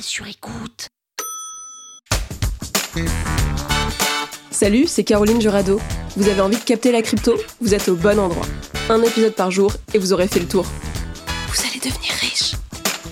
Sur écoute. Salut, c'est Caroline Jurado. Vous avez envie de capter la crypto? Vous êtes au bon endroit. Un épisode par jour et vous aurez fait le tour. Vous allez devenir riche.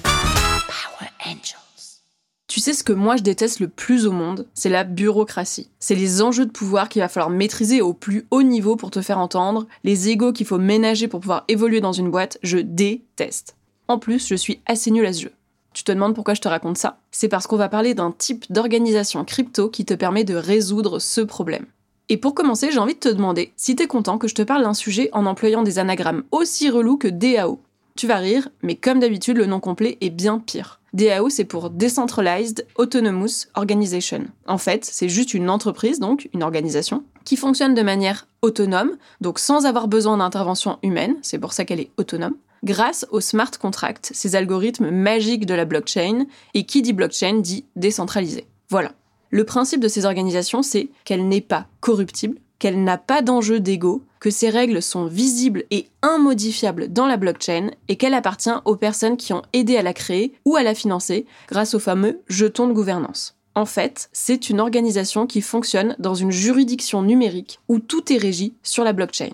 Power Angels. Tu sais ce que moi je déteste le plus au monde? C'est la bureaucratie. C'est les enjeux de pouvoir qu'il va falloir maîtriser au plus haut niveau pour te faire entendre, les égaux qu'il faut ménager pour pouvoir évoluer dans une boîte, je déteste. En plus, je suis assez nulle à ce jeu. Tu te demandes pourquoi je te raconte ça C'est parce qu'on va parler d'un type d'organisation crypto qui te permet de résoudre ce problème. Et pour commencer, j'ai envie de te demander si t'es content que je te parle d'un sujet en employant des anagrammes aussi relous que DAO. Tu vas rire, mais comme d'habitude, le nom complet est bien pire. DAO, c'est pour Decentralized Autonomous Organization. En fait, c'est juste une entreprise, donc une organisation, qui fonctionne de manière autonome, donc sans avoir besoin d'intervention humaine, c'est pour ça qu'elle est autonome, grâce aux smart contracts, ces algorithmes magiques de la blockchain, et qui dit blockchain dit décentralisé. Voilà. Le principe de ces organisations, c'est qu'elle n'est pas corruptible, qu'elle n'a pas d'enjeu d'ego, que ses règles sont visibles et immodifiables dans la blockchain et qu'elle appartient aux personnes qui ont aidé à la créer ou à la financer grâce au fameux jeton de gouvernance. En fait, c'est une organisation qui fonctionne dans une juridiction numérique où tout est régi sur la blockchain.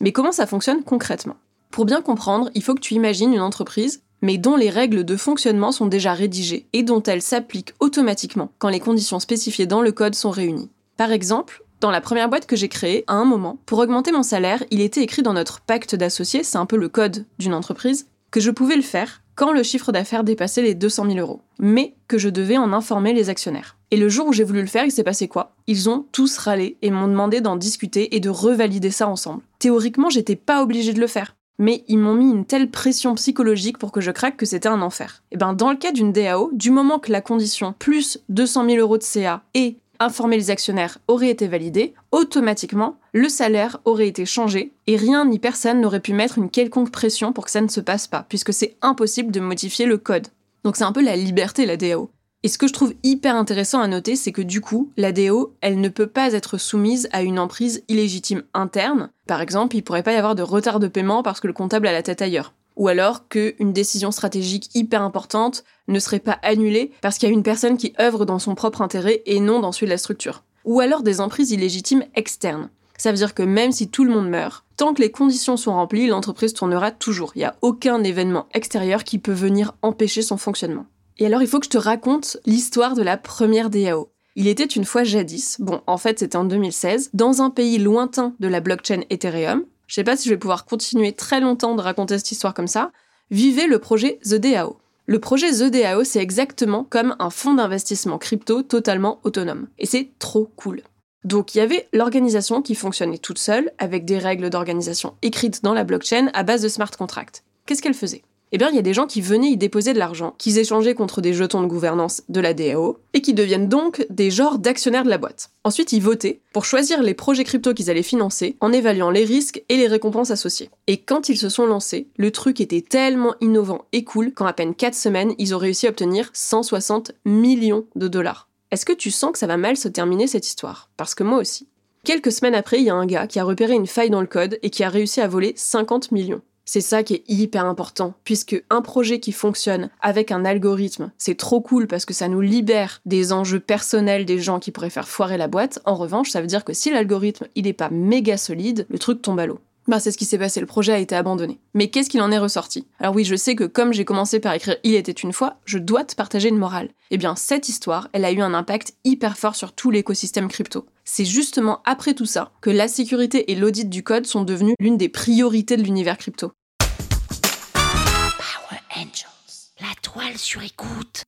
Mais comment ça fonctionne concrètement? Pour bien comprendre, il faut que tu imagines une entreprise, mais dont les règles de fonctionnement sont déjà rédigées et dont elles s'appliquent automatiquement quand les conditions spécifiées dans le code sont réunies. Par exemple, dans la première boîte que j'ai créée, à un moment, pour augmenter mon salaire, il était écrit dans notre pacte d'associés, c'est un peu le code d'une entreprise, que je pouvais le faire quand le chiffre d'affaires dépassait les 200 000 euros, mais que je devais en informer les actionnaires. Et le jour où j'ai voulu le faire, il s'est passé quoi? Ils ont tous râlé et m'ont demandé d'en discuter et de revalider ça ensemble. Théoriquement, j'étais pas obligée de le faire mais ils m'ont mis une telle pression psychologique pour que je craque que c'était un enfer. Et ben dans le cas d'une DAO, du moment que la condition plus 200 000 euros de CA et informer les actionnaires aurait été validée, automatiquement, le salaire aurait été changé et rien ni personne n'aurait pu mettre une quelconque pression pour que ça ne se passe pas, puisque c'est impossible de modifier le code. Donc c'est un peu la liberté la DAO. Et ce que je trouve hyper intéressant à noter, c'est que du coup, la DO, elle ne peut pas être soumise à une emprise illégitime interne. Par exemple, il pourrait pas y avoir de retard de paiement parce que le comptable a la tête ailleurs. Ou alors qu'une décision stratégique hyper importante ne serait pas annulée parce qu'il y a une personne qui œuvre dans son propre intérêt et non dans celui de la structure. Ou alors des emprises illégitimes externes. Ça veut dire que même si tout le monde meurt, tant que les conditions sont remplies, l'entreprise tournera toujours. Il n'y a aucun événement extérieur qui peut venir empêcher son fonctionnement. Et alors, il faut que je te raconte l'histoire de la première DAO. Il était une fois jadis, bon, en fait, c'était en 2016, dans un pays lointain de la blockchain Ethereum. Je sais pas si je vais pouvoir continuer très longtemps de raconter cette histoire comme ça. Vivait le projet The DAO. Le projet The DAO, c'est exactement comme un fonds d'investissement crypto totalement autonome. Et c'est trop cool. Donc il y avait l'organisation qui fonctionnait toute seule, avec des règles d'organisation écrites dans la blockchain à base de smart contracts. Qu'est-ce qu'elle faisait? Eh bien, il y a des gens qui venaient y déposer de l'argent, qu'ils échangeaient contre des jetons de gouvernance de la DAO, et qui deviennent donc des genres d'actionnaires de la boîte. Ensuite, ils votaient pour choisir les projets crypto qu'ils allaient financer, en évaluant les risques et les récompenses associées. Et quand ils se sont lancés, le truc était tellement innovant et cool qu'en à peine 4 semaines, ils ont réussi à obtenir 160 millions de dollars. Est-ce que tu sens que ça va mal se terminer cette histoire? Parce que moi aussi. Quelques semaines après, il y a un gars qui a repéré une faille dans le code et qui a réussi à voler 50 millions. C'est ça qui est hyper important, puisque un projet qui fonctionne avec un algorithme, c'est trop cool parce que ça nous libère des enjeux personnels des gens qui pourraient faire foirer la boîte. En revanche, ça veut dire que si l'algorithme il est pas méga solide, le truc tombe à l'eau. Bah, c'est ce qui s'est passé, le projet a été abandonné. Mais qu'est-ce qu'il en est ressorti? Alors oui, je sais que comme j'ai commencé par écrire Il était une fois, je dois te partager une morale. Eh bien, cette histoire, elle a eu un impact hyper fort sur tout l'écosystème crypto. C'est justement après tout ça que la sécurité et l'audit du code sont devenus l'une des priorités de l'univers crypto. Power Angels, la toile sur écoute.